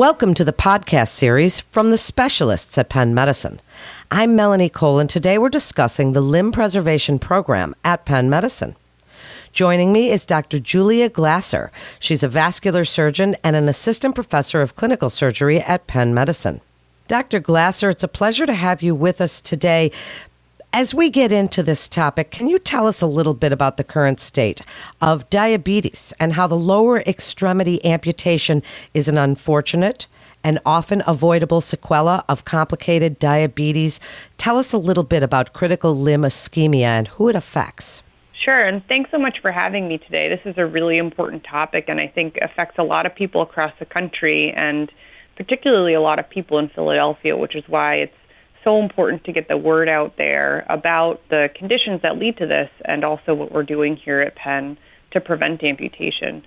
Welcome to the podcast series from the specialists at Penn Medicine. I'm Melanie Cole, and today we're discussing the limb preservation program at Penn Medicine. Joining me is Dr. Julia Glaser. She's a vascular surgeon and an assistant professor of clinical surgery at Penn Medicine. Dr. Glaser, it's a pleasure to have you with us today. As we get into this topic, can you tell us a little bit about the current state of diabetes and how the lower extremity amputation is an unfortunate and often avoidable sequela of complicated diabetes? Tell us a little bit about critical limb ischemia and who it affects. Sure, and thanks so much for having me today. This is a really important topic and I think affects a lot of people across the country and particularly a lot of people in Philadelphia, which is why it's so important to get the word out there about the conditions that lead to this and also what we're doing here at Penn to prevent amputation.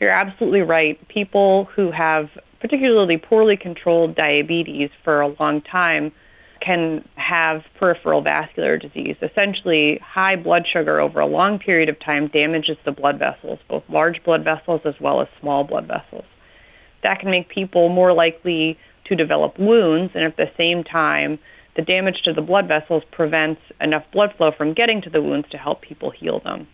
You're absolutely right. People who have particularly poorly controlled diabetes for a long time can have peripheral vascular disease. Essentially, high blood sugar over a long period of time damages the blood vessels, both large blood vessels as well as small blood vessels. That can make people more likely to develop wounds, and at the same time, the damage to the blood vessels prevents enough blood flow from getting to the wounds to help people heal them.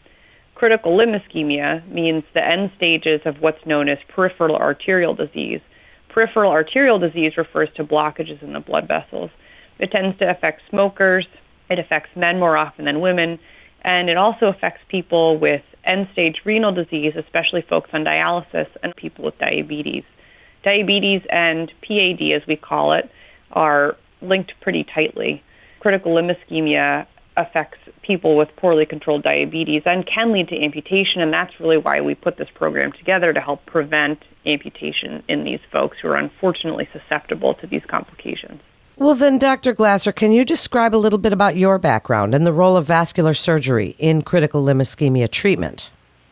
Critical limb ischemia means the end stages of what's known as peripheral arterial disease. Peripheral arterial disease refers to blockages in the blood vessels. It tends to affect smokers, it affects men more often than women, and it also affects people with end stage renal disease, especially folks on dialysis and people with diabetes. Diabetes and PAD, as we call it, are linked pretty tightly. Critical limb ischemia affects people with poorly controlled diabetes and can lead to amputation, and that's really why we put this program together to help prevent amputation in these folks who are unfortunately susceptible to these complications. Well, then, Dr. Glaser, can you describe a little bit about your background and the role of vascular surgery in critical limb ischemia treatment?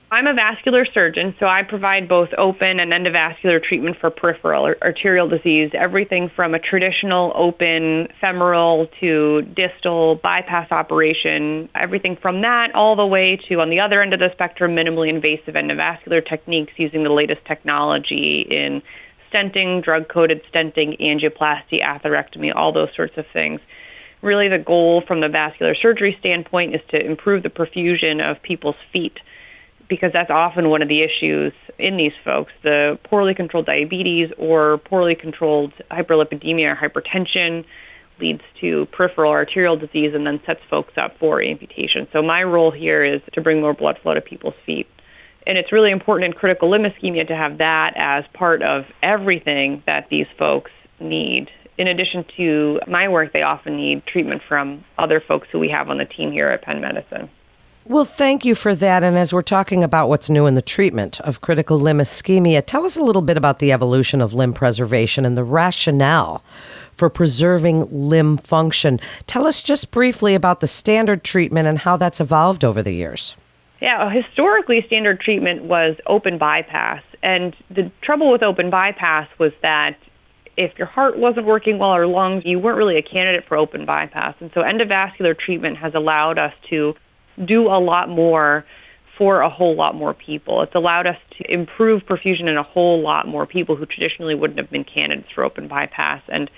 I'm a vascular surgeon, so I provide both open and endovascular treatment for peripheral arterial disease, everything from a traditional open femoral to distal bypass operation, everything from that all the way to, on the other end of the spectrum, minimally invasive endovascular techniques using the latest technology in stenting, drug coated stenting, angioplasty, atherectomy, all those sorts of things. Really, the goal from the vascular surgery standpoint is to improve the perfusion of people's feet because that's often one of the issues in these folks the poorly controlled diabetes or poorly controlled hyperlipidemia or hypertension leads to peripheral arterial disease and then sets folks up for amputation. So my role here is to bring more blood flow to people's feet. And it's really important in critical limb ischemia to have that as part of everything that these folks need. In addition to my work, they often need treatment from other folks who we have on the team here at Penn Medicine. Well, thank you for that. And as we're talking about what's new in the treatment of critical limb ischemia, tell us a little bit about the evolution of limb preservation and the rationale for preserving limb function. Tell us just briefly about the standard treatment and how that's evolved over the years. Yeah, historically, standard treatment was open bypass. And the trouble with open bypass was that if your heart wasn't working well or lungs, you weren't really a candidate for open bypass. And so endovascular treatment has allowed us to do a lot more for a whole lot more people. It's allowed us to improve perfusion in a whole lot more people who traditionally wouldn't have been candidates for open bypass. And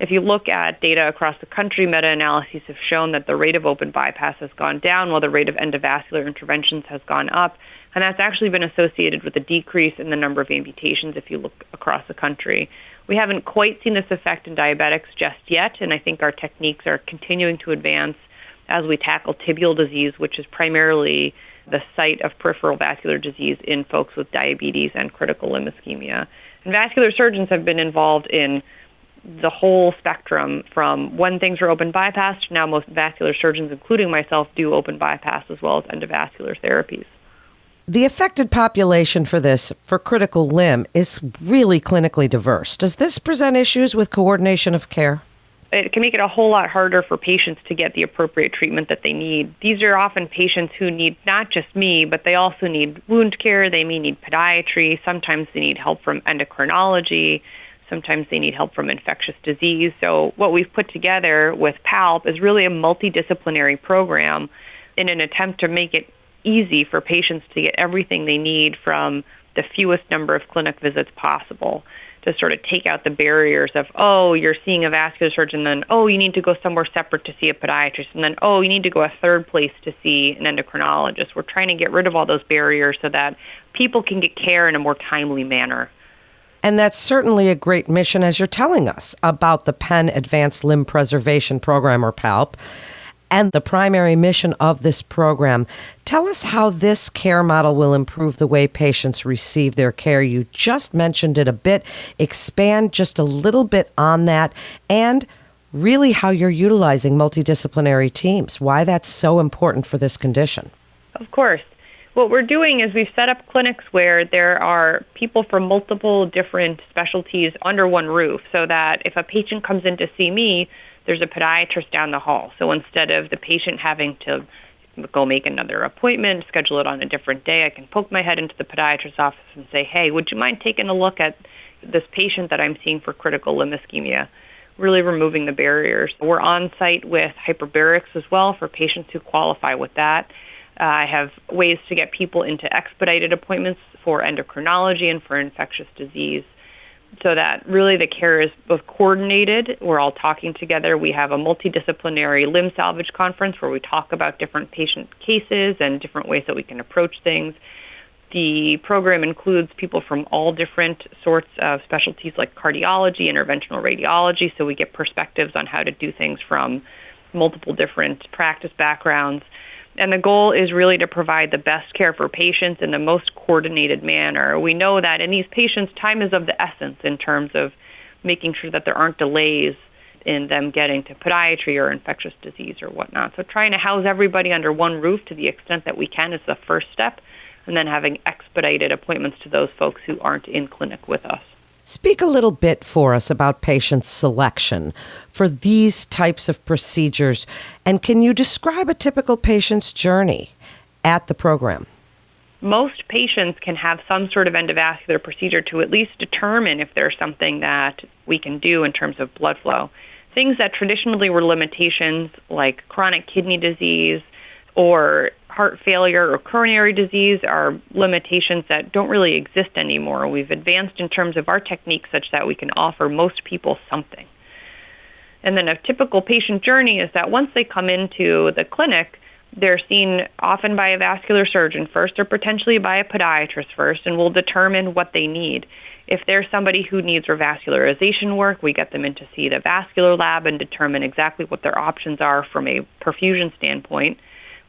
if you look at data across the country, meta analyses have shown that the rate of open bypass has gone down while the rate of endovascular interventions has gone up. And that's actually been associated with a decrease in the number of amputations if you look across the country. We haven't quite seen this effect in diabetics just yet, and I think our techniques are continuing to advance as we tackle tibial disease, which is primarily the site of peripheral vascular disease in folks with diabetes and critical limb ischemia. And vascular surgeons have been involved in the whole spectrum from when things are open bypass to now most vascular surgeons, including myself, do open bypass as well as endovascular therapies. The affected population for this, for critical limb, is really clinically diverse. Does this present issues with coordination of care? It can make it a whole lot harder for patients to get the appropriate treatment that they need. These are often patients who need not just me, but they also need wound care, they may need podiatry, sometimes they need help from endocrinology, sometimes they need help from infectious disease. So, what we've put together with PALP is really a multidisciplinary program in an attempt to make it easy for patients to get everything they need from the fewest number of clinic visits possible to sort of take out the barriers of, oh, you're seeing a vascular surgeon, then, oh, you need to go somewhere separate to see a podiatrist, and then, oh, you need to go a third place to see an endocrinologist. We're trying to get rid of all those barriers so that people can get care in a more timely manner. And that's certainly a great mission, as you're telling us about the Penn Advanced Limb Preservation Program, or PALP and the primary mission of this program. Tell us how this care model will improve the way patients receive their care. You just mentioned it a bit. Expand just a little bit on that and really how you're utilizing multidisciplinary teams, why that's so important for this condition. Of course. What we're doing is we've set up clinics where there are people from multiple different specialties under one roof so that if a patient comes in to see me, there's a podiatrist down the hall. So instead of the patient having to go make another appointment, schedule it on a different day, I can poke my head into the podiatrist's office and say, hey, would you mind taking a look at this patient that I'm seeing for critical limb ischemia? Really removing the barriers. We're on site with hyperbarics as well for patients who qualify with that. Uh, I have ways to get people into expedited appointments for endocrinology and for infectious disease so that really the care is both coordinated. We're all talking together. We have a multidisciplinary limb salvage conference where we talk about different patient cases and different ways that we can approach things. The program includes people from all different sorts of specialties like cardiology, interventional radiology, so we get perspectives on how to do things from multiple different practice backgrounds. And the goal is really to provide the best care for patients in the most coordinated manner. We know that in these patients, time is of the essence in terms of making sure that there aren't delays in them getting to podiatry or infectious disease or whatnot. So trying to house everybody under one roof to the extent that we can is the first step, and then having expedited appointments to those folks who aren't in clinic with us. Speak a little bit for us about patient selection for these types of procedures, and can you describe a typical patient's journey at the program? Most patients can have some sort of endovascular procedure to at least determine if there's something that we can do in terms of blood flow. Things that traditionally were limitations, like chronic kidney disease or heart failure or coronary disease are limitations that don't really exist anymore. We've advanced in terms of our technique such that we can offer most people something. And then a typical patient journey is that once they come into the clinic, they're seen often by a vascular surgeon first or potentially by a podiatrist first, and we'll determine what they need. If there's somebody who needs revascularization work, we get them in to see the vascular lab and determine exactly what their options are from a perfusion standpoint.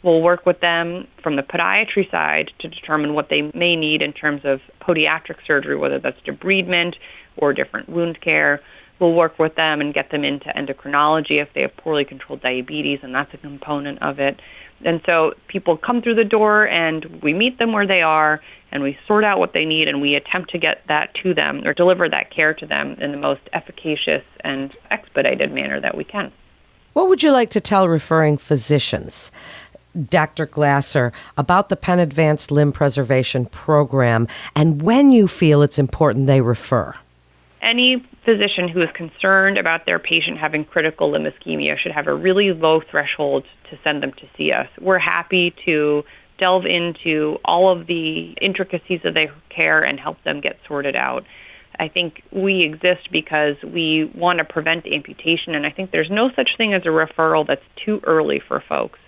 We'll work with them from the podiatry side to determine what they may need in terms of podiatric surgery, whether that's debridement or different wound care. We'll work with them and get them into endocrinology if they have poorly controlled diabetes, and that's a component of it. And so people come through the door and we meet them where they are and we sort out what they need and we attempt to get that to them or deliver that care to them in the most efficacious and expedited manner that we can. What would you like to tell referring physicians Dr. Glaser, about the Penn Advanced Limb Preservation Program and when you feel it's important they refer. Any physician who is concerned about their patient having critical limb ischemia should have a really low threshold to send them to see us. We're happy to delve into all of the intricacies of their care and help them get sorted out. I think we exist because we want to prevent amputation, and I think there's no such thing as a referral that's too early for folks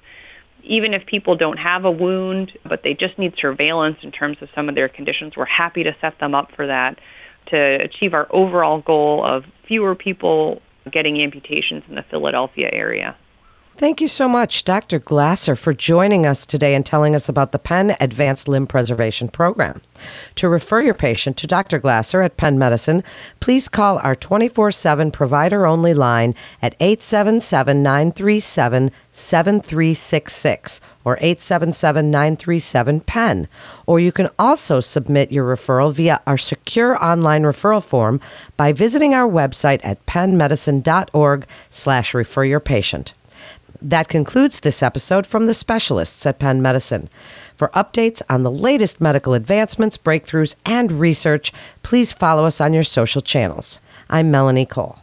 even if people don't have a wound, but they just need surveillance in terms of some of their conditions, we're happy to set them up for that to achieve our overall goal of fewer people getting amputations in the Philadelphia area. Thank you so much, Dr. Glaser, for joining us today and telling us about the Penn Advanced Limb Preservation Program. To refer your patient to Dr. Glaser at Penn Medicine, please call our 24 7 provider only line at 877 937 7366 or 877 937 PENN. Or you can also submit your referral via our secure online referral form by visiting our website at pennmedicine.org slash refer your patient. That concludes this episode from the specialists at Penn Medicine. For updates on the latest medical advancements, breakthroughs, and research, please follow us on your social channels. I'm Melanie Cole.